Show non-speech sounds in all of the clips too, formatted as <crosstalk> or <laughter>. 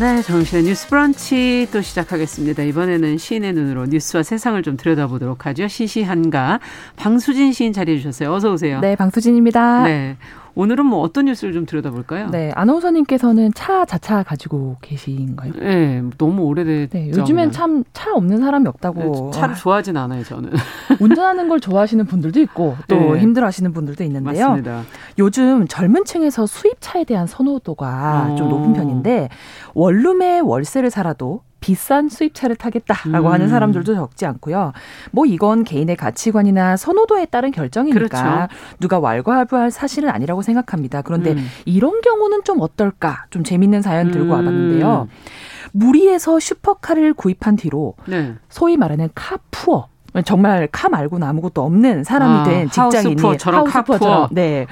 네, 정신의 뉴스 브런치 또 시작하겠습니다. 이번에는 시인의 눈으로 뉴스와 세상을 좀 들여다보도록 하죠. 시시한가 방수진 시인 자리해 주셨어요. 어서 오세요. 네, 방수진입니다. 네. 오늘은 뭐 어떤 뉴스를 좀 들여다볼까요? 네, 아나운서님께서는 차 자차 가지고 계신가요? 네, 너무 오래됐죠. 네, 요즘엔 참 차 없는 사람이 없다고. 네, 차를 좋아하진 않아요, 저는. <laughs> 운전하는 걸 좋아하시는 분들도 있고 또 네. 힘들어하시는 분들도 있는데요. 맞습니다. 요즘 젊은 층에서 수입차에 대한 선호도가 어. 좀 높은 편인데 원룸에 월세를 살아도 비싼 수입차를 타겠다라고 음. 하는 사람들도 적지 않고요. 뭐 이건 개인의 가치관이나 선호도에 따른 결정이니까 그렇죠. 누가 왈가왈부할 사실은 아니라고 생각합니다. 그런데 음. 이런 경우는 좀 어떨까? 좀 재밌는 사연 들고 음. 와봤는데요. 무리해서 슈퍼카를 구입한 뒤로 네. 소위 말하는 카푸어 정말 카 말고는 아무것도 없는 사람이 아, 된 직장인이 하우스푸어처럼, 하우스푸어처럼 네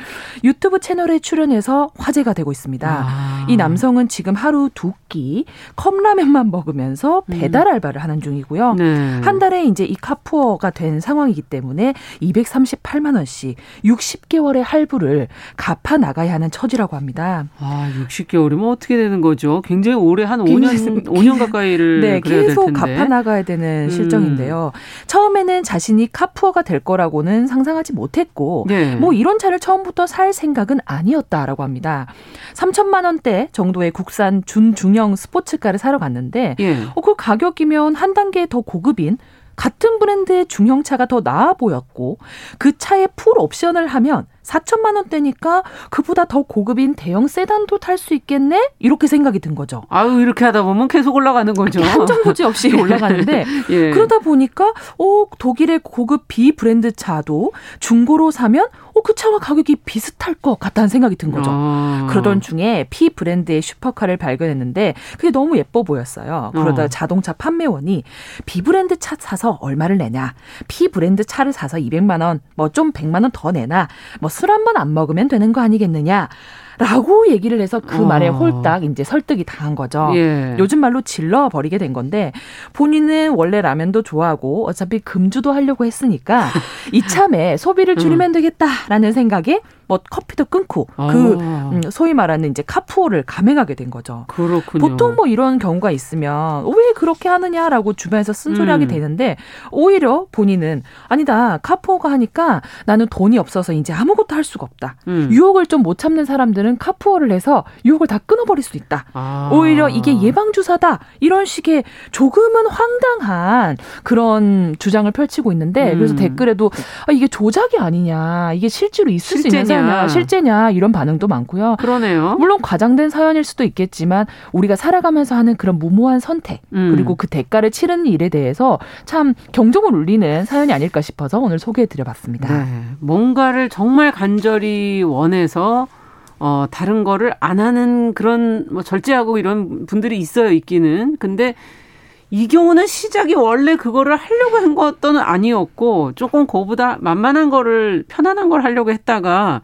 유튜브 채널에 출연해서 화제가 되고 있습니다. 아. 이 남성은 지금 하루 두 끼 컵라면만 먹으면서 음. 배달 알바를 하는 중이고요. 네. 한 달에 이제 이 카푸어가 된 상황이기 때문에 238만 원씩 60개월의 할부를 갚아 나가야 하는 처지라고 합니다. 아 60개월이면 어떻게 되는 거죠? 굉장히 오래 한 5년 5년 가까이를 네 계속 갚아 나가야 되는 음. 실정인데요. 처음 처음에는 자신이 카푸어가 될 거라고는 상상하지 못했고 네. 뭐 이런 차를 처음부터 살 생각은 아니었다라고 합니다. 3천만 원대 정도의 국산 준중형 스포츠카를 사러 갔는데 예. 어, 그 가격이면 한 단계 더 고급인 같은 브랜드의 중형차가 더 나아 보였고 그 차에 풀 옵션을 하면 4천만 원대니까 그보다 더 고급인 대형 세단도 탈 수 있겠네? 이렇게 생각이 든 거죠. 아유, 이렇게 하다 보면 계속 올라가는 거죠. 한정 고지 없이 <laughs> 올라가는데 <laughs> 예. 그러다 보니까 어, 독일의 고급 B 브랜드 차도 중고로 사면 어, 그 차와 가격이 비슷할 것 같다는 생각이 든 거죠. 아. 그러던 중에 P 브랜드의 슈퍼카를 발견했는데 그게 너무 예뻐 보였어요. 그러다 어. 자동차 판매원이 B 브랜드 차 사서 얼마를 내냐? P 브랜드 차를 사서 200만 원, 뭐 좀 100만 원 더 내나? 뭐 술 한 번 안 먹으면 되는 거 아니겠느냐? 라고 얘기를 해서 그 어. 말에 홀딱 이제 설득이 당한 거죠. 예. 요즘 말로 질러 버리게 된 건데 본인은 원래 라면도 좋아하고 어차피 금주도 하려고 했으니까 <laughs> 이참에 소비를 줄이면 되겠다라는 생각에 뭐 커피도 끊고 아. 그 음, 소위 말하는 이제 카푸어를 감행하게 된 거죠. 그렇군요. 보통 뭐 이런 경우가 있으면 왜 그렇게 하느냐라고 주변에서 쓴소리하게 음. 되는데 오히려 본인은 아니다 카푸어가 하니까 나는 돈이 없어서 이제 아무것도 할 수가 없다. 음. 유혹을 좀 못 참는 사람들은 카푸어를 해서 유혹을 다 끊어버릴 수 있다. 아. 오히려 이게 예방 주사다 이런 식의 조금은 황당한 그런 주장을 펼치고 있는데 그래서 음. 댓글에도 아, 이게 조작이 아니냐 이게 실제로 있을 실제냐. 수 있는 사연이냐 실제냐 이런 반응도 많고요. 그러네요. 물론 과장된 사연일 수도 있겠지만 우리가 살아가면서 하는 그런 무모한 선택 음. 그리고 그 대가를 치르는 일에 대해서 참 경종을 울리는 사연이 아닐까 싶어서 오늘 소개해드려봤습니다. 네. 뭔가를 정말 간절히 원해서 어, 다른 거를 안 하는 그런 뭐 절제하고 이런 분들이 있어요, 있기는. 근데 이 경우는 시작이 원래 그거를 하려고 한 것도 아니었고 조금 그보다 만만한 거를 편안한 걸 하려고 했다가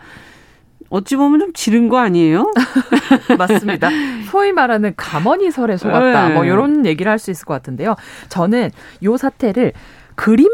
어찌 보면 좀 지른 거 아니에요? <laughs> 맞습니다. 소위 말하는 가머니설에 속았다. 네. 뭐 이런 얘기를 할 수 있을 것 같은데요. 저는 요 사태를 그림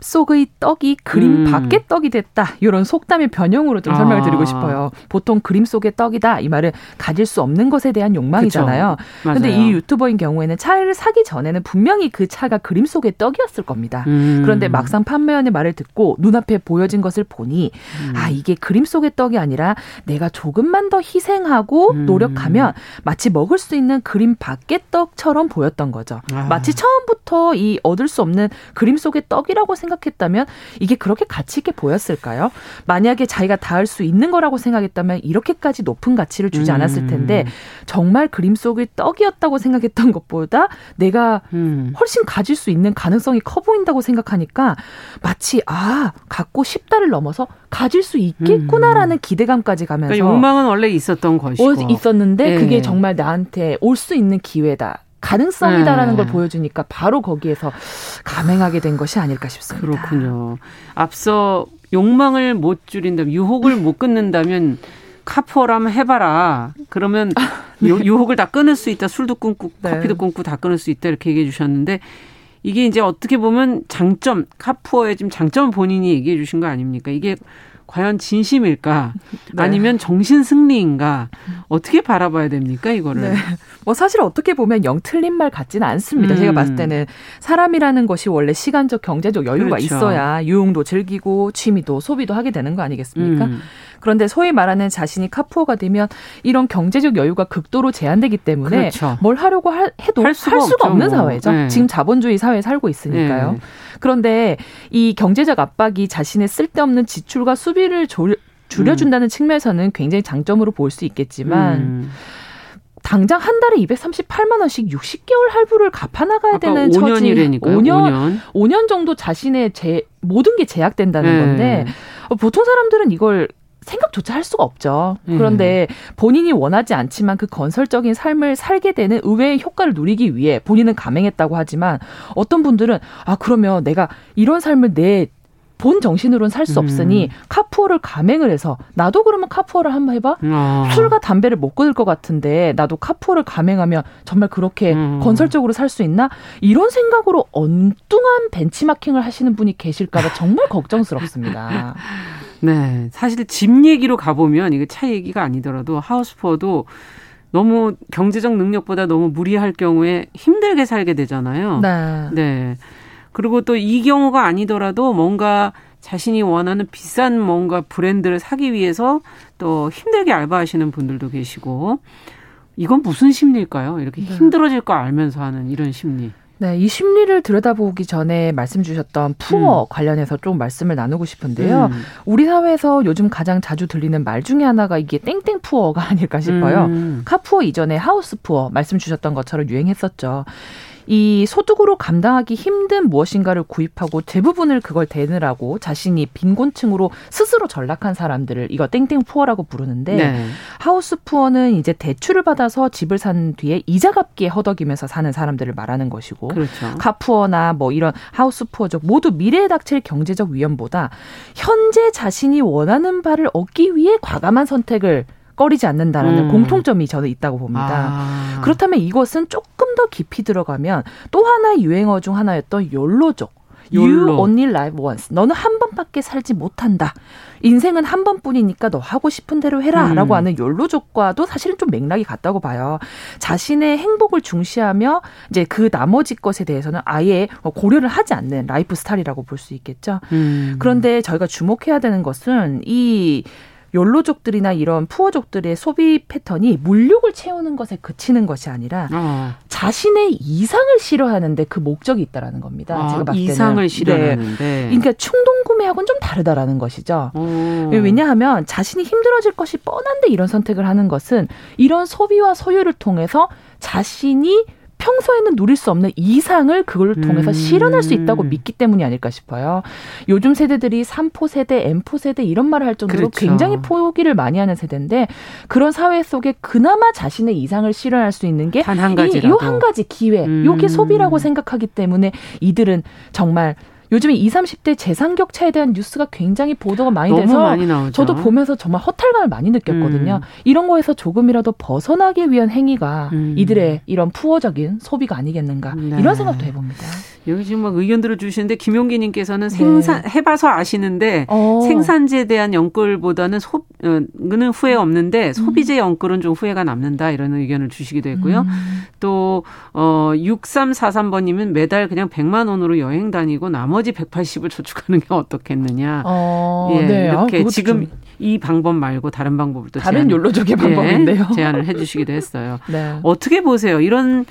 속의 떡이 그림 음. 밖의 떡이 됐다. 이런 속담의 변형으로 좀 설명을 드리고 아. 싶어요. 보통 그림 속의 떡이다. 이 말은 가질 수 없는 것에 대한 욕망이잖아요. 그런데 이 유튜버인 경우에는 차를 사기 전에는 분명히 그 차가 그림 속의 떡이었을 겁니다. 음. 그런데 막상 판매원의 말을 듣고 눈앞에 보여진 것을 보니 음. 아, 이게 그림 속의 떡이 아니라 내가 조금만 더 희생하고 음. 노력하면 마치 먹을 수 있는 그림 밖의 떡처럼 보였던 거죠. 아. 마치 처음부터 이 얻을 수 없는 그림 속의 떡이라고 생각 생각했다면 이게 그렇게 가치 있게 보였을까요? 만약에 자기가 닿을 수 있는 거라고 생각했다면 이렇게까지 높은 가치를 주지 않았을 텐데 음. 정말 그림 속의 떡이었다고 생각했던 것보다 내가 음. 훨씬 가질 수 있는 가능성이 커 보인다고 생각하니까 마치 아 갖고 싶다를 넘어서 가질 수 있겠구나라는 음. 기대감까지 가면서 그러니까 욕망은 원래 있었던 것이고 있었는데 네. 그게 정말 나한테 올 수 있는 기회다. 가능성이다라는 네. 걸 보여주니까 바로 거기에서 감행하게 된 것이 아닐까 싶습니다. 그렇군요. 앞서 욕망을 못 줄인다면 유혹을 못 끊는다면 카푸어라면 해봐라. 그러면 아, 네. 유혹을 다 끊을 수 있다. 술도 끊고 네. 커피도 끊고 다 끊을 수 있다. 이렇게 얘기해 주셨는데 이게 이제 어떻게 보면 장점 카푸어의 지금 장점을 본인이 얘기해 주신 거 아닙니까? 이게 과연 진심일까? <laughs> 네. 아니면 정신 승리인가? 어떻게 바라봐야 됩니까, 이거를? 네. 뭐 사실 어떻게 보면 영 틀린 말 같지는 않습니다. 음. 제가 봤을 때는 사람이라는 것이 원래 시간적, 경제적 여유가 그렇죠. 있어야 유흥도 즐기고 취미도 소비도 하게 되는 거 아니겠습니까? 음. 그런데 소위 말하는 자신이 카푸어가 되면 이런 경제적 여유가 극도로 제한되기 때문에 그렇죠. 뭘 하려고 하, 해도 할 수가, 할 수가 없는 뭐. 사회죠. 네. 지금 자본주의 사회에 살고 있으니까요. 네. 그런데 이 경제적 압박이 자신의 쓸데없는 지출과 수비를 조, 줄여준다는 음. 측면에서는 굉장히 장점으로 볼 수 있겠지만 음. 당장 한 달에 238만 원씩 60개월 할부를 갚아 나가야 되는 5년이라니까요. 5년, 5년 5년 정도 자신의 제 모든 게 제약된다는 네. 건데 보통 사람들은 이걸 생각조차 할 수가 없죠. 음. 그런데 본인이 원하지 않지만 그 건설적인 삶을 살게 되는 의외의 효과를 누리기 위해 본인은 감행했다고 하지만 어떤 분들은 아 그러면 내가 이런 삶을 내 본 정신으로는 살 수 없으니 음. 카푸어를 감행을 해서 나도 그러면 카푸어를 한번 해봐 어. 술과 담배를 못 끊을 것 같은데 나도 카푸어를 감행하면 정말 그렇게 음. 건설적으로 살 수 있나 이런 생각으로 엉뚱한 벤치마킹을 하시는 분이 계실까봐 정말 걱정스럽습니다. <laughs> 네. 사실 집 얘기로 가보면 이거 차 얘기가 아니더라도 하우스포도 너무 경제적 능력보다 너무 무리할 경우에 힘들게 살게 되잖아요. 네. 네. 그리고 또 이 경우가 아니더라도 뭔가 자신이 원하는 비싼 뭔가 브랜드를 사기 위해서 또 힘들게 알바하시는 분들도 계시고 이건 무슨 심리일까요? 이렇게 네. 힘들어질 거 알면서 하는 이런 심리. 네, 이 심리를 들여다보기 전에 말씀 주셨던 푸어 음. 관련해서 좀 말씀을 나누고 싶은데요. 음. 우리 사회에서 요즘 가장 자주 들리는 말 중에 하나가 이게 땡땡 푸어가 아닐까 싶어요. 음. 카푸어 이전에 하우스 푸어 말씀 주셨던 것처럼 유행했었죠. 이 소득으로 감당하기 힘든 무엇인가를 구입하고 대부분을 그걸 대느라고 자신이 빈곤층으로 스스로 전락한 사람들을 이거 땡땡 푸어라고 부르는데 네. 하우스 푸어는 이제 대출을 받아서 집을 산 뒤에 이자 갚기에 허덕이면서 사는 사람들을 말하는 것이고 그렇죠. 카푸어나 뭐 이런 하우스 푸어족 모두 미래에 닥칠 경제적 위험보다 현재 자신이 원하는 바를 얻기 위해 과감한 선택을 꺼리지 않는다라는 음. 공통점이 저는 있다고 봅니다. 아. 그렇다면 이것은 조금 더 깊이 들어가면 또 하나의 유행어 중 하나였던 욜로족. You only live once. 너는 한 번밖에 살지 못한다. 인생은 한 번뿐이니까 너 하고 싶은 대로 해라라고 음. 하는 욜로족과도 사실은 좀 맥락이 같다고 봐요. 자신의 행복을 중시하며 이제 그 나머지 것에 대해서는 아예 고려를 하지 않는 라이프 스타일이라고 볼 수 있겠죠. 음. 그런데 저희가 주목해야 되는 것은 이 욜로족들이나 이런 푸어족들의 소비 패턴이 물욕을 채우는 것에 그치는 것이 아니라 어. 자신의 이상을 실현하는데 그 목적이 있다라는 겁니다. 아, 제가 봤을 이상을 실현하는데 네. 그러니까 충동 구매하고는 좀 다르다라는 것이죠. 오. 왜냐하면 자신이 힘들어질 것이 뻔한데 이런 선택을 하는 것은 이런 소비와 소유를 통해서 자신이 평소에는 누릴 수 없는 이상을 그걸 통해서 음. 실현할 수 있다고 믿기 때문이 아닐까 싶어요. 요즘 세대들이 3포 세대, M포 세대 이런 말을 할 정도로 그렇죠. 굉장히 포기를 많이 하는 세대인데 그런 사회 속에 그나마 자신의 이상을 실현할 수 있는 게단한 가지 요한 가지 기회, 음. 요게 소비라고 생각하기 때문에 이들은 정말 요즘에 20, 30대 재산 격차에 대한 뉴스가 굉장히 보도가 많이 돼서 많이 저도 보면서 정말 허탈감을 많이 느꼈거든요. 음. 이런 거에서 조금이라도 벗어나기 위한 행위가 음. 이들의 이런 푸어적인 소비가 아니겠는가 네. 이런 생각도 해봅니다. 여기 지금 막 의견들을 주시는데 김용기님께서는 네. 생산 해봐서 아시는데 어. 생산지에 대한 연끌보다는 소는 어, 후회 없는데 소비재 연끌은 좀 후회가 남는다 이런 의견을 주시기도 했고요. 음. 또 어, 6343번님은 매달 그냥 100만 원으로 여행 다니고 나머지 180을 저축하는 게 어떻겠느냐. 어, 예, 네. 이렇게 아, 지금 좀. 이 방법 말고 다른 방법을 또 다른 제안, 욜로족의 방법인데요. 예, 제안을 해주시기도 했어요. <laughs> 네. 어떻게 보세요? 이런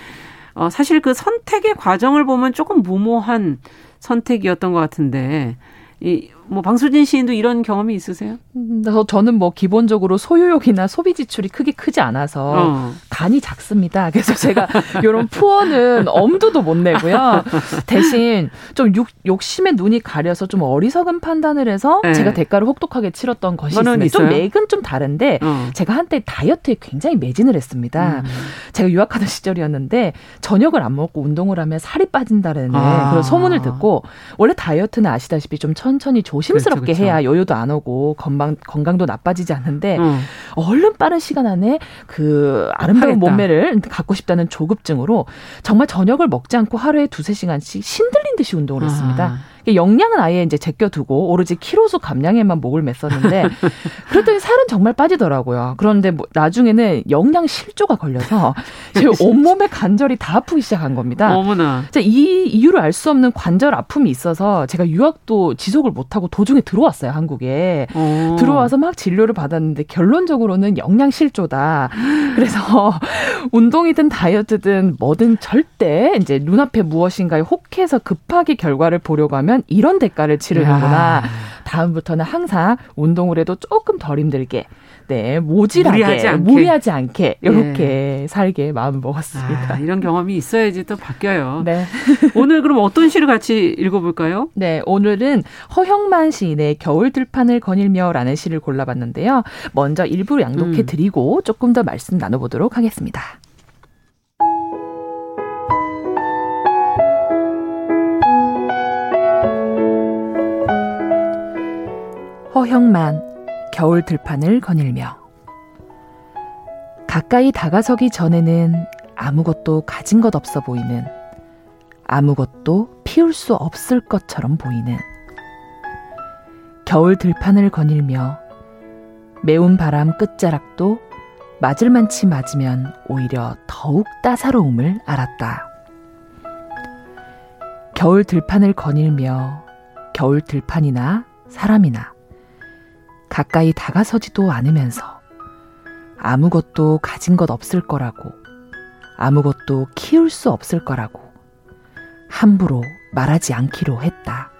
어, 사실 그 선택의 과정을 보면 조금 무모한 선택이었던 것 같은데 이, 뭐, 방수진 시인도 이런 경험이 있으세요? 음, 저는 뭐, 기본적으로 소유욕이나 소비 지출이 크게 크지 않아서 어. 간이 작습니다. 그래서 제가 <laughs> 이런 푸어는 엄두도 못 내고요. 대신 좀 욕, 욕심에 눈이 가려서 좀 어리석은 판단을 해서 네. 제가 대가를 혹독하게 치렀던 것이 있습니다. 좀 맥은 좀 다른데 어. 제가 한때 다이어트에 굉장히 매진을 했습니다. 음. 제가 유학하던 시절이었는데 저녁을 안 먹고 운동을 하면 살이 빠진다는 아. 그런 소문을 듣고 원래 다이어트는 아시다시피 좀 천천히 조 심스럽게 그렇죠, 그렇죠. 해야 여유도 안 오고 건강 건강도 나빠지지 않는데 음. 얼른 빠른 시간 안에 그 아름다운 하겠다. 몸매를 갖고 싶다는 조급증으로 정말 저녁을 먹지 않고 하루에 두세 시간씩 신들린 듯이 운동을 했습니다. 아. 영양은 아예 이제 제껴두고 오로지 키로수 감량에만 목을 맸었는데 <laughs> 그랬더니 살은 정말 빠지더라고요. 그런데 뭐 나중에는 영양 실조가 걸려서 제 <laughs> 온몸에 관절이 다 아프기 시작한 겁니다. 어머나. 이 이유를 알 수 없는 관절 아픔이 있어서 제가 유학도 지속을 못하고 도중에 들어왔어요 한국에 오. 어. 들어와서 막 진료를 받았는데 결론적으로는 영양 실조다. <gasps> 그래서 <laughs> 운동이든 다이어트든 뭐든 절대 이제 눈앞에 무엇인가에 혹해서 급하게 결과를 보려고 하면 하면 이런 대가를 치르는구나. 야. 다음부터는 항상 운동을 해도 조금 덜 힘들게, 네, 모질하게, 무리하지 않게, 무리하지 않게 이렇게 네. 살게 마음을 먹었습니다. 아, 이런 경험이 있어야지 또 바뀌어요. 네. <laughs> 오늘 그럼 어떤 시를 같이 읽어볼까요? 네, 오늘은 허형만 시인의 겨울 들판을 거닐며라는 시를 골라봤는데요. 먼저 일부 양독해 드리고 음. 조금 더 말씀 나눠보도록 하겠습니다. 허형만 겨울 들판을 거닐며 가까이 다가서기 전에는 아무것도 가진 것 없어 보이는 아무것도 피울 수 없을 것처럼 보이는 겨울 들판을 거닐며 매운 바람 끝자락도 맞을 만치 맞으면 오히려 더욱 따사로움을 알았다. 겨울 들판을 거닐며 겨울 들판이나 사람이나 가까이 다가서지도 않으면서 아무것도 가진 것 없을 거라고, 아무것도 키울 수 없을 거라고 함부로 말하지 않기로 했다.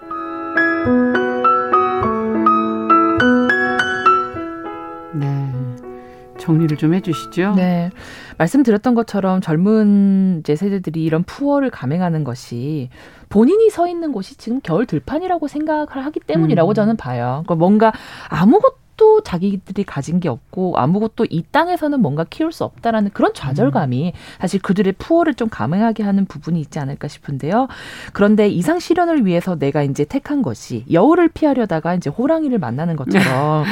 정리를 좀 해주시죠. 네. 말씀드렸던 것처럼 젊은 이제 세대들이 이런 푸어를 감행하는 것이 본인이 서 있는 곳이 지금 겨울 들판이라고 생각을 하기 때문이라고 음. 저는 봐요. 그러니까 뭔가 아무것도 자기들이 가진 게 없고 아무것도 이 땅에서는 뭔가 키울 수 없다라는 그런 좌절감이 사실 그들의 푸어를 좀 감행하게 하는 부분이 있지 않을까 싶은데요. 그런데 이상 실현을 위해서 내가 이제 택한 것이 여우를 피하려다가 이제 호랑이를 만나는 것처럼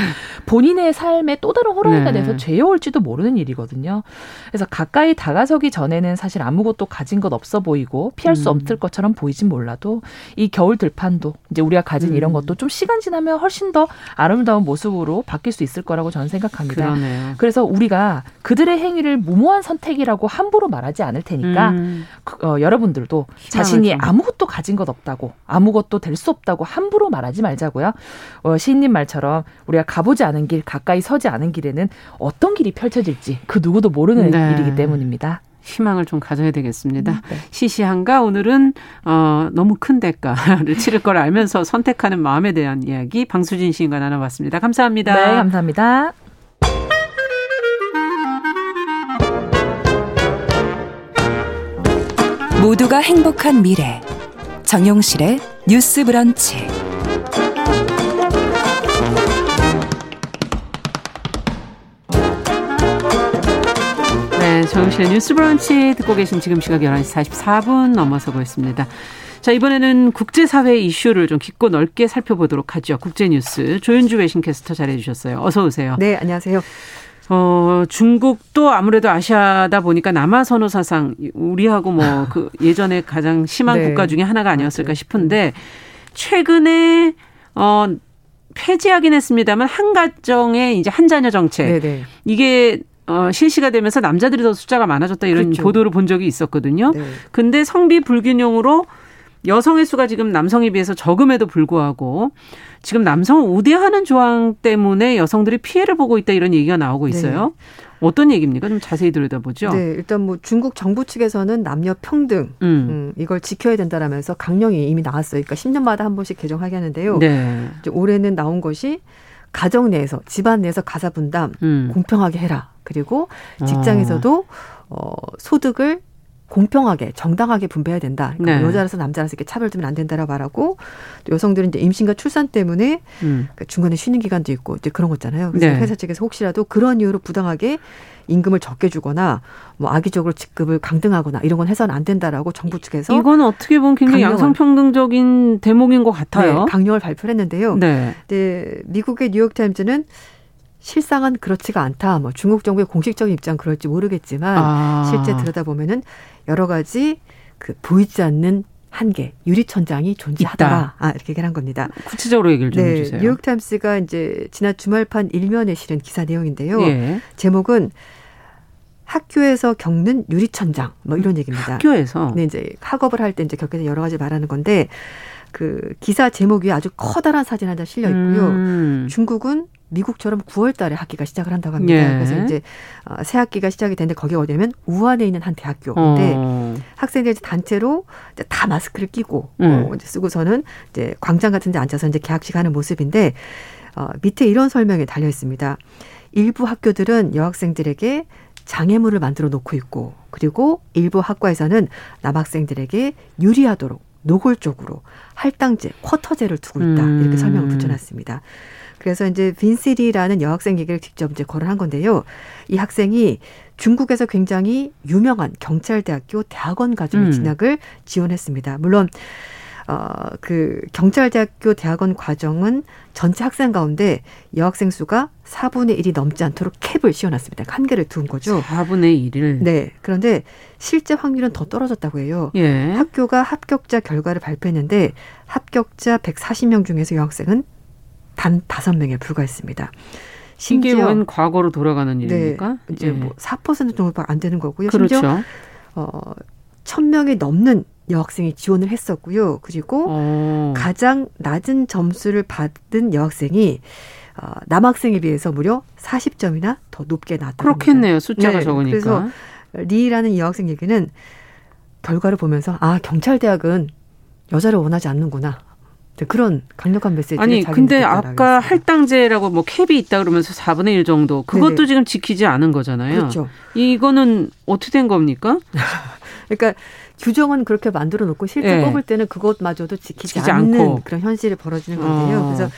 본인의 삶에 또 다른 호랑이가 네. 돼서 죄어올지도 모르는 일이거든요. 그래서 가까이 다가서기 전에는 사실 아무것도 가진 것 없어 보이고 피할 수 음. 없을 것처럼 보이진 몰라도 이 겨울 들판도 이제 우리가 가진 음. 이런 것도 좀 시간 지나면 훨씬 더 아름다운 모습으로 바뀔 수 있을 거라고 저는 생각합니다. 그러네요. 그래서 우리가 그들의 행위를 무모한 선택이라고 함부로 말하지 않을 테니까 음. 그, 어, 여러분들도 자신이 좀. 아무것도 가진 것 없다고 아무것도 될 수 없다고 함부로 말하지 말자고요. 어, 시인님 말처럼 우리가 가보지 않은 길, 가까이 서지 않은 길에는 어떤 길이 펼쳐질지 그 누구도 모르는 네. 일이기 때문입니다. 희망을 좀 가져야 되겠습니다. 음, 네. 시시한가 오늘은 어, 너무 큰 대가를 <laughs> 치를 걸 알면서 선택하는 마음에 대한 이야기 방수진 시인과 나눠봤습니다. 감사합니다. 네, 감사합니다. 모두가 행복한 미래 정용실의 뉴스 브런치 정영실의 뉴스 브런치 듣고 계신 지금 시각 11시 44분 넘어서고 있습니다. 자, 이번에는 국제사회 이슈를 좀 깊고 넓게 살펴보도록 하죠. 국제뉴스. 조윤주 외신캐스터 잘해주셨어요. 어서 오세요. 네, 안녕하세요. 어, 중국도 아무래도 아시아다 보니까 남아선호 사상, 우리하고 뭐 <laughs> 그 예전에 가장 심한 네. 국가 중에 하나가 아니었을까 싶은데, 최근에, 어, 폐지하긴 했습니다만, 한 가정의 이제 한 자녀 정책. 네네. 네. 이게 어, 실시가 되면서 남자들이 더 숫자가 많아졌다 이런 그렇죠. 보도를 본 적이 있었거든요. 네. 근데 성비 불균형으로 여성의 수가 지금 남성에 비해서 적음에도 불구하고 지금 남성을 우대하는 조항 때문에 여성들이 피해를 보고 있다 이런 얘기가 나오고 네. 있어요. 네. 어떤 얘기입니까? 좀 자세히 들여다보죠. 네, 일단 뭐 중국 정부 측에서는 남녀 평등 음. 음, 이걸 지켜야 된다라면서 강령이 이미 나왔어요. 그러니까 10년마다 한 번씩 개정하게 하는데요. 네. 올해는 나온 것이 가정 내에서 집안 내에서 가사 분담 음. 공평하게 해라. 그리고 직장에서도 어, 어 소득을 공평하게 정당하게 분배해야 된다. 그러니까 네. 여자라서 남자라서 이렇게 차별되면 안 된다라고 말하고 또 여성들은 이제 임신과 출산 때문에 음. 그러니까 중간에 쉬는 기간도 있고 이제 그런 거잖아요. 그래서 네. 회사 측에서 혹시라도 그런 이유로 부당하게 임금을 적게 주거나 뭐 악의적으로 직급을 강등하거나 이런 건 해서는 안 된다라고 정부 측에서 이건 어떻게 보면 굉장히 양성평등적인 대목인 것 같아요. 네, 강령을 발표를 했는데요. 네. 네 미국의 뉴욕 타임즈는 실상은 그렇지가 않다. 뭐 중국 정부의 공식적인 입장 그럴지 모르겠지만 아. 실제 들여다보면은 여러 가지 그 보이지 않는 한계, 유리천장이 존재하다. 아, 이렇게 얘기를 한 겁니다. 구체적으로 얘기를 좀 네, 해주세요. 뉴욕타임스가 이제 지난 주말판 일면에 실은 기사 내용인데요. 예. 제목은 학교에서 겪는 유리천장, 뭐 이런 얘기입니다. 학교에서? 네, 이제 학업을 할 때 이제 겪게 된 여러 가지 말하는 건데, 그 기사 제목 위에 아주 커다란 사진 하나 실려 있고요. 음. 중국은 미국처럼 9월 달에 학기가 시작을 한다고 합니다. 예. 그래서 이제 어, 새 학기가 시작이 되는데 거기가 어디냐면 우한에 있는 한 대학교인데 어. 학생들이 단체로 이제 다 마스크를 끼고 음. 어, 이제 쓰고서는 이제 광장 같은 데 앉아서 이제 개학식 하는 모습인데 어, 밑에 이런 설명이 달려 있습니다. 일부 학교들은 여학생들에게 장애물을 만들어 놓고 있고 그리고 일부 학과에서는 남학생들에게 유리하도록 노골적으로 할당제, 쿼터제를 두고 있다. 이렇게 음. 설명을 붙여놨습니다. 그래서 이제 빈시리라는 여학생 얘기를 직접 이제 거론한 건데요. 이 학생이 중국에서 굉장히 유명한 경찰대학교 대학원 과정에 음. 진학을 지원했습니다. 물론 어, 그 경찰대학교 대학원 과정은 전체 학생 가운데 여학생 수가 4분의 1이 넘지 않도록 캡을 씌워놨습니다. 한계를 둔 거죠. 4분의 1을. 네. 그런데 실제 확률은 더 떨어졌다고 해요. 예. 학교가 합격자 결과를 발표했는데 합격자 140명 중에서 여학생은 단 다섯 명에 불과했습니다. 이게 웬 과거로 돌아가는 네, 일입니까? 네, 이제 예. 뭐4% 정도밖에 안 되는 거고요. 그렇죠. 심지어 어, 1000명이 넘는 여학생이 지원을 했었고요. 그리고 어. 가장 낮은 점수를 받은 여학생이 어, 남학생에 비해서 무려 40점이나 더 높게 나왔다. 그렇겠네요. 숫자가 네, 적으니까. 그래서 리라는 이 여학생 얘기는 결과를 보면서 아 경찰 대학은 여자를 원하지 않는구나. 네, 그런 강력한 메시지 아니 근데 아까 할당제라고 뭐 캡이 있다 그러면서 4분의 1 정도 그것도 네네. 지금 지키지 않은 거잖아요. 그렇죠. 이거는 어떻게 된 겁니까? <laughs> 그러니까 규정은 그렇게 만들어 놓고 실제 네. 뽑을 때는 그것마저도 지키지, 지키지 않는 않고. 그런 현실이 벌어지는 건데요. 어. 그래서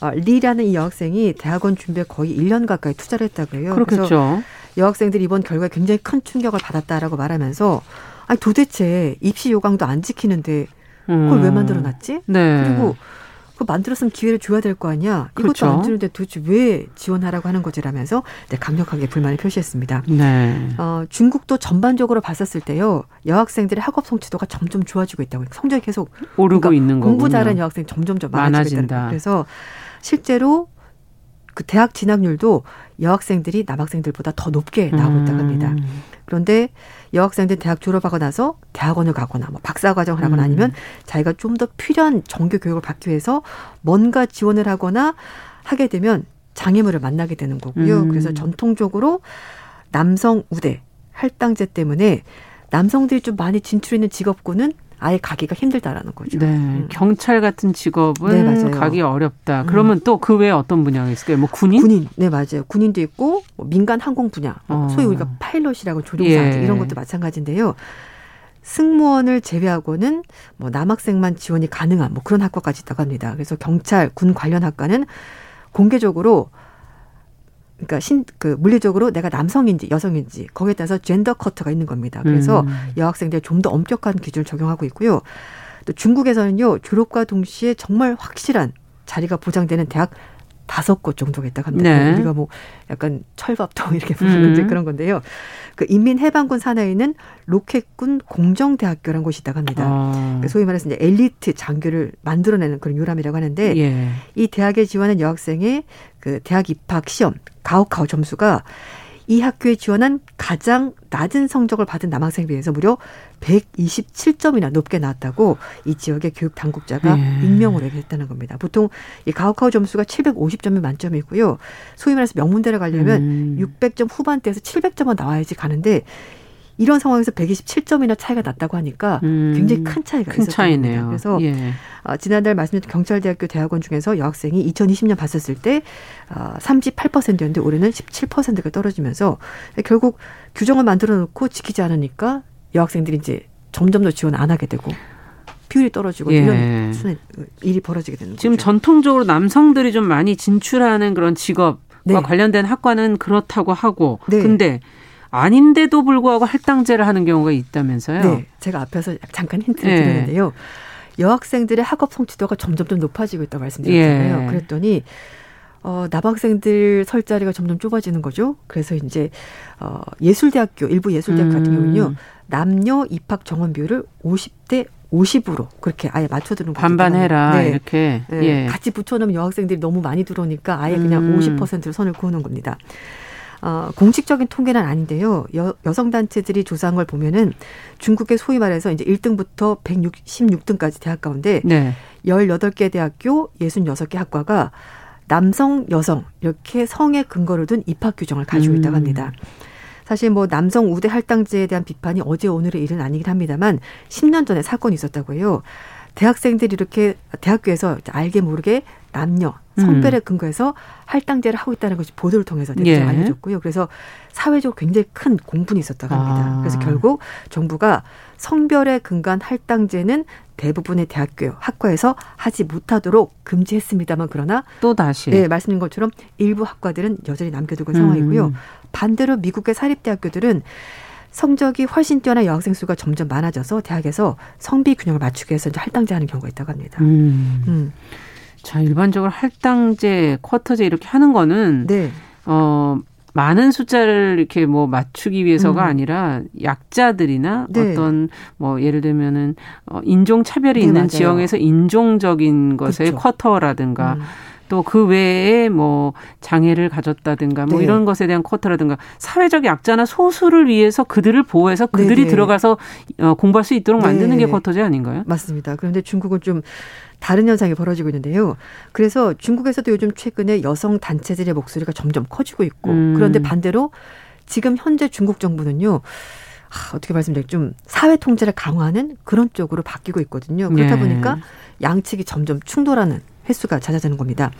어, 리라는 이 여학생이 대학원 준비에 거의 1년 가까이 투자를 했다고 해요. 그렇겠죠. 여학생들이 이번 결과에 굉장히 큰 충격을 받았다라고 말하면서 아니 도대체 입시 요강도 안 지키는데 그걸 음. 왜 만들어놨지? 네. 그리고 그 만들었으면 기회를 줘야 될 거 아니야. 이것도 그렇죠. 안 주는데 도대체 왜 지원하라고 하는 거지라면서 네, 강력하게 불만을 표시했습니다. 네. 어, 중국도 전반적으로 봤었을 때요. 여학생들의 학업 성취도가 점점 좋아지고 있다고. 성적이 계속 오르고 그러니까 있는 거 공부 잘하는 여학생이 점점점 많아지고 있다. 그래서 실제로 그 대학 진학률도 여학생들이 남학생들보다 더 높게 나오고 있다고 합니다. 음. 그런데 여학생들 대학 졸업하고 나서 대학원을 가거나 뭐 박사 과정을 하거나 음. 아니면 자기가 좀 더 필요한 정규 교육을 받기 위해서 뭔가 지원을 하거나 하게 되면 장애물을 만나게 되는 거고요. 음. 그래서 전통적으로 남성 우대 할당제 때문에 남성들이 좀 많이 진출있는 직업군은 아예 가기가 힘들다라는 거죠. 네. 음. 경찰 같은 직업은 네, 가기 어렵다. 음. 그러면 음. 또그 외에 어떤 분야가 있을까요? 뭐 군인? 군인. 네, 맞아요. 군인도 있고 뭐 민간 항공 분야. 뭐 어. 소위 우리가 파일럿이라고 조종사 예. 이런 것도 마찬가지인데요. 승무원을 제외하고는 뭐 남학생만 지원이 가능한 뭐 그런 학과까지 있다고 합니다. 그래서 경찰, 군 관련 학과는 공개적으로 그러니까 신, 그 물리적으로 내가 남성인지 여성인지 거기에 따라서 젠더 커터가 있는 겁니다. 그래서 음. 여학생들 좀 더 엄격한 기준을 적용하고 있고요. 또 중국에서는요 졸업과 동시에 정말 확실한 자리가 보장되는 대학 다섯 곳 정도가 있다고 합니다. 네. 우리가 뭐 약간 철밥통 <laughs> 이렇게 부르는 음. 그런 건데요. 그 인민해방군 산하에 있는 로켓군 공정대학교라는 곳이 있다고 합니다. 아. 그 소위 말해서 이제 엘리트 장교를 만들어내는 그런 유람이라고 하는데 예. 이 대학에 지원한 여학생의 그 대학 입학 시험 가오카오 점수가 이 학교에 지원한 가장 낮은 성적을 받은 남학생에 비해서 무려 127점이나 높게 나왔다고 이 지역의 교육 당국자가 네. 익명으로 얘기했다는 겁니다. 보통 이 가오카오 점수가 750점이 만점이고요. 소위 말해서 명문대를 가려면 음. 600점 후반대에서 700점은 나와야지 가는데 이런 상황에서 127점이나 차이가 났다고 하니까 음, 굉장히 큰 차이가 큰 차이네요. 그래서 예. 어, 지난달 말씀드린 경찰대학교 대학원 중에서 여학생이 2020년 봤었을 때 어, 38%였는데 올해는 17%가 떨어지면서 결국 규정을 만들어 놓고 지키지 않으니까 여학생들이 이제 점점 더 지원 안 하게 되고 비율이 떨어지고 예. 이런 순 일이 벌어지게 되는 지금 거죠. 전통적으로 남성들이 좀 많이 진출하는 그런 직업과 네. 관련된 학과는 그렇다고 하고 네. 근데 아닌데도 불구하고 할당제를 하는 경우가 있다면서요? 네. 제가 앞에서 잠깐 힌트를 네. 드렸는데요. 여학생들의 학업 성취도가 점점 좀 높아지고 있다고 말씀드렸잖아요. 예. 그랬더니 어, 남학생들 설 자리가 점점 좁아지는 거죠. 그래서 이제 어, 예술대학교 일부 예술대학 음. 같은 경우는요. 남녀 입학 정원 비율을 50대 50으로 그렇게 아예 맞춰두는 거죠. 반반해라 네. 이렇게 네. 예. 같이 붙여놓으면 여학생들이 너무 많이 들어오니까 아예 그냥 음. 50%로 선을 그어놓은 겁니다. 어, 공식적인 통계는 아닌데요. 여, 여성 단체들이 조사한 걸 보면은 중국의 소위 말해서 이제 1등부터 116등까지 대학 가운데 네. 18개 대학교 66개 학과가 남성, 여성 이렇게 성에 근거를 둔 입학 규정을 가지고 있다고 음. 합니다. 사실 뭐 남성 우대 할당제에 대한 비판이 어제 오늘의 일은 아니긴 합니다만 10년 전에 사건이 있었다고 해요. 대학생들이 이렇게 대학교에서 알게 모르게 남녀 성별에 음. 근거해서 할당제를 하고 있다는 것이 보도를 통해서 대체 예. 알려졌고요. 그래서 사회적으로 굉장히 큰 공분이 있었다고 합니다. 아. 그래서 결국 정부가 성별에 근거한 할당제는 대부분의 대학교 학과에서 하지 못하도록 금지했습니다만 그러나 또 다시 네 말씀인 것처럼 일부 학과들은 여전히 남겨두고 있는 음. 상황이고요. 반대로 미국의 사립 대학교들은 성적이 훨씬 뛰어난 여학생 수가 점점 많아져서 대학에서 성비 균형을 맞추기 위해서 이제 할당제 하는 경우가 있다고 합니다. 음. 음. 자, 일반적으로 할당제, 쿼터제 이렇게 하는 거는 네. 어 많은 숫자를 이렇게 뭐 맞추기 위해서가 음. 아니라 약자들이나 네. 어떤 뭐 예를 들면은 어 인종 차별이 네, 있는 맞아요. 지역에서 인종적인 것의 그렇죠. 쿼터라든가 음. 또그 외에 뭐 장애를 가졌다든가 뭐 네. 이런 것에 대한 쿼터라든가 사회적 약자나 소수를 위해서 그들을 보호해서 그들이 네네. 네. 들어가서 어, 공부할 수 있도록 만드는 네. 게 쿼터제 아닌가요? 맞습니다. 그런데 중국은 좀 다른 현상이 벌어지고 있는데요. 그래서 중국에서도 요즘 최근에 여성 단체들의 목소리가 점점 커지고 있고 음. 그런데 반대로 지금 현재 중국 정부는요. 아, 어떻게 말씀드릴까 좀 사회 통제를 강화하는 그런 쪽으로 바뀌고 있거든요. 그렇다 네. 보니까 양측이 점점 충돌하는 횟수가 잦아지는 겁니다.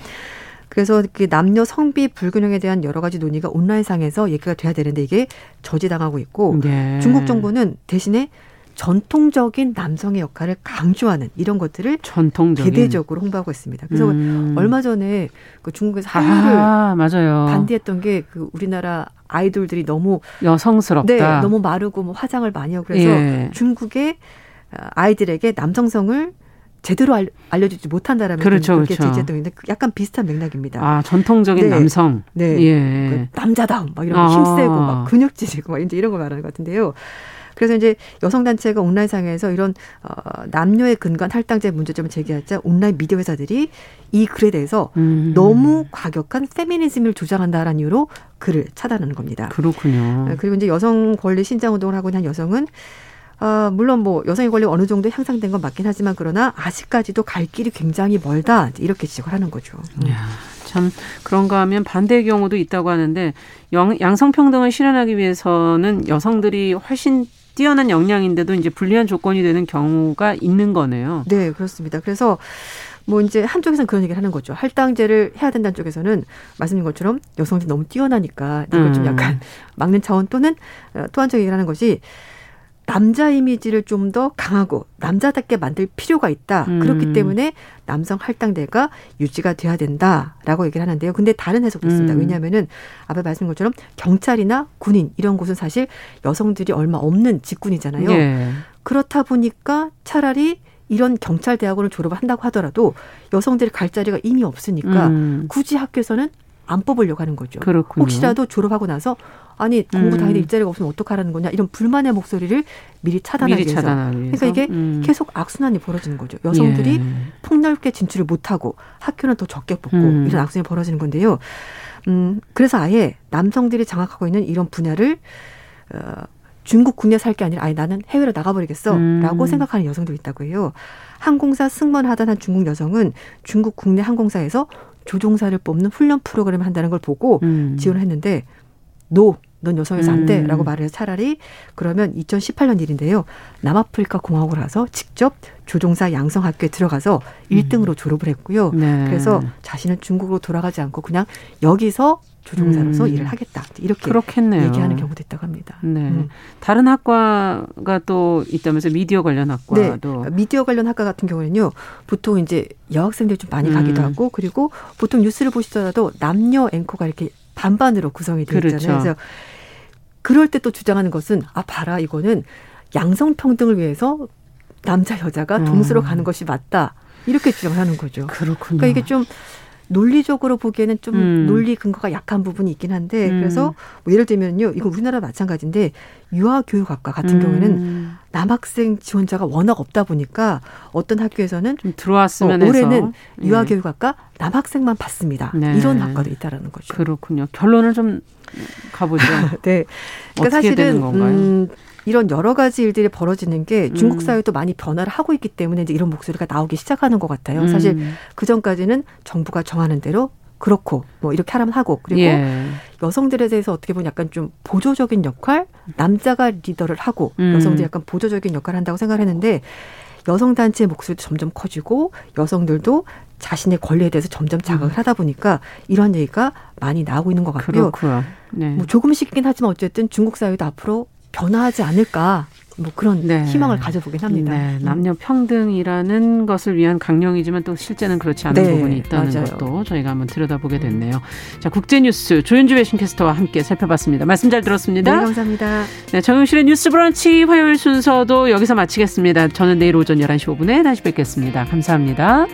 그래서 그 남녀 성비 불균형에 대한 여러 가지 논의가 온라인상에서 얘기가 돼야 되는데 이게 저지당하고 있고 네. 중국 정부는 대신에 전통적인 남성의 역할을 강조하는 이런 것들을 전통적인. 대대적으로 홍보하고 있습니다. 그래서 음. 얼마 전에 그 중국에서 한류를 아, 맞아요. 반대했던 게 그 우리나라 아이돌들이 너무 여성스럽다. 네, 너무 마르고 뭐 화장을 많이 하고 그래서 예. 중국의 아이들에게 남성성을 제대로 알, 려주지 못한다라면 그렇죠, 그렇게 그렇죠. 있는데 약간 비슷한 맥락입니다. 아 전통적인 네. 남성, 네, 예. 그 남자다움, 막 이런 아. 힘세고 막 근육질이고 막 이제 이런 거 말하는 것 같은데요. 그래서 이제 여성단체가 온라인상에서 이런 어, 남녀의 근간 할당제 문제점을 제기하자 온라인 미디어 회사들이 이 글에 대해서 음. 너무 과격한 페미니즘을 주장한다라는 이유로 글을 차단하는 겁니다. 그렇군요. 네, 그리고 이제 여성 권리 신장 운동을 하고 있는 여성은 어, 물론 뭐 여성의 권리 어느 정도 향상된 건 맞긴 하지만 그러나 아직까지도 갈 길이 굉장히 멀다 이렇게 지적을 하는 거죠. 야, 참 그런가 하면 반대의 경우도 있다고 하는데 영, 양성평등을 실현하기 위해서는 여성들이 훨씬 뛰어난 역량인데도 이제 불리한 조건이 되는 경우가 있는 거네요. 네, 그렇습니다. 그래서 뭐 이제 한쪽에서는 그런 얘기를 하는 거죠. 할당제를 해야 된다는 쪽에서는 말씀드린 것처럼 여성들이 너무 뛰어나니까 이걸 음. 좀 약간 막는 차원 또는 어, 또 한쪽 얘기를 하는 것이 남자 이미지를 좀 더 강하고 남자답게 만들 필요가 있다. 음. 그렇기 때문에 남성 할당대가 유지가 돼야 된다라고 얘기를 하는데요. 근데 다른 해석도 있습니다. 음. 왜냐하면은 앞에 말씀드린 것처럼 경찰이나 군인 이런 곳은 사실 여성들이 얼마 없는 직군이잖아요. 예. 그렇다 보니까 차라리 이런 경찰 대학원을 졸업을 한다고 하더라도 여성들이 갈 자리가 이미 없으니까 음. 굳이 학교에서는 안 뽑으려고 하는 거죠. 그렇군요. 혹시라도 졸업하고 나서 아니 공부 다니는 음. 일자리가 없으면 어떡하라는 거냐 이런 불만의 목소리를 미리 차단하기 미리 위해서. 차단하기 위해서. 그러니까 이게 음. 계속 악순환이 벌어지는 거죠. 여성들이 예. 폭넓게 진출을 못하고 학교는 더 적게 뽑고 음. 이런 악순환이 벌어지는 건데요. 음, 그래서 아예 남성들이 장악하고 있는 이런 분야를 어, 중국 국내 살 게 아니라 아예 나는 해외로 나가버리겠어라고 음. 생각하는 여성도 있다고 해요. 항공사 승무원하던 한 중국 여성은 중국 국내 항공사에서 조종사를 뽑는 훈련 프로그램을 한다는 걸 보고 음. 지원을 했는데 노, 넌 여성에서 안 돼 라고 음. 말을 해서 차라리 그러면 2018년 일인데요. 남아프리카 공화국을 가서 직접 조종사 양성 학교에 들어가서 음. 1등으로 졸업을 했고요. 네. 그래서 자신은 중국으로 돌아가지 않고 그냥 여기서 조종사로서 음. 일을 하겠다. 이렇게 그렇겠네요. 얘기하는 경우도 있다고 합니다. 네. 음. 다른 학과가 또 있다면서 미디어 관련 학과도 네. 미디어 관련 학과 같은 경우는요. 보통 이제 여학생들이 좀 많이 가기도 음. 하고 그리고 보통 뉴스를 보시더라도 남녀 앵커가 이렇게 반반으로 구성이 되어 그렇죠. 있잖아요. 그래서 그럴 때 또 주장하는 것은 아 봐라 이거는 양성 평등을 위해서 남자 여자가 음. 동수로 가는 것이 맞다. 이렇게 주장하는 거죠. 그렇군요. 그러니까 이게 좀 논리적으로 보기에는 좀 음. 논리 근거가 약한 부분이 있긴 한데 음. 그래서 뭐 예를 들면요 이거 우리나라 마찬가지인데 유아교육학과 같은 음. 경우에는 남학생 지원자가 워낙 없다 보니까 어떤 학교에서는 좀 들어왔으면 어, 올해는 예. 유아교육학과 남학생만 받습니다 네. 이런 학과도 있다라는 거죠. 그렇군요. 결론을 좀 가보죠. <laughs> 네. 그러니까 사실은 음, 이런 여러 가지 일들이 벌어지는 게 중국 음. 사회도 많이 변화를 하고 있기 때문에 이제 이런 목소리가 나오기 시작하는 것 같아요. 음. 사실 그 전까지는 정부가 정하는 대로 그렇고 뭐 이렇게 하라면 하고 그리고 예. 여성들에 대해서 어떻게 보면 약간 좀 보조적인 역할 남자가 리더를 하고 음. 여성들이 약간 보조적인 역할을 한다고 생각했는데 여성 단체의 목소리도 점점 커지고 여성들도 자신의 권리에 대해서 점점 자각을 음. 하다 보니까 이런 얘기가 많이 나오고 있는 것 같고요. 그렇고요. 네. 뭐 조금씩이긴 하지만 어쨌든 중국 사회도 앞으로 변화하지 않을까 뭐 그런 네. 희망을 가져보긴 합니다. 네. 음. 남녀 평등이라는 것을 위한 강령이지만 또 실제는 그렇지 않은 네. 부분이 있다는 맞아요. 것도 저희가 한번 들여다보게 됐네요. 자, 국제뉴스 조윤주 외신캐스터와 함께 살펴봤습니다. 말씀 잘 들었습니다. 네, 감사합니다. 네, 정용실의 뉴스 브런치 화요일 순서도 여기서 마치겠습니다. 저는 내일 오전 11시 5분에 다시 뵙겠습니다. 감사합니다.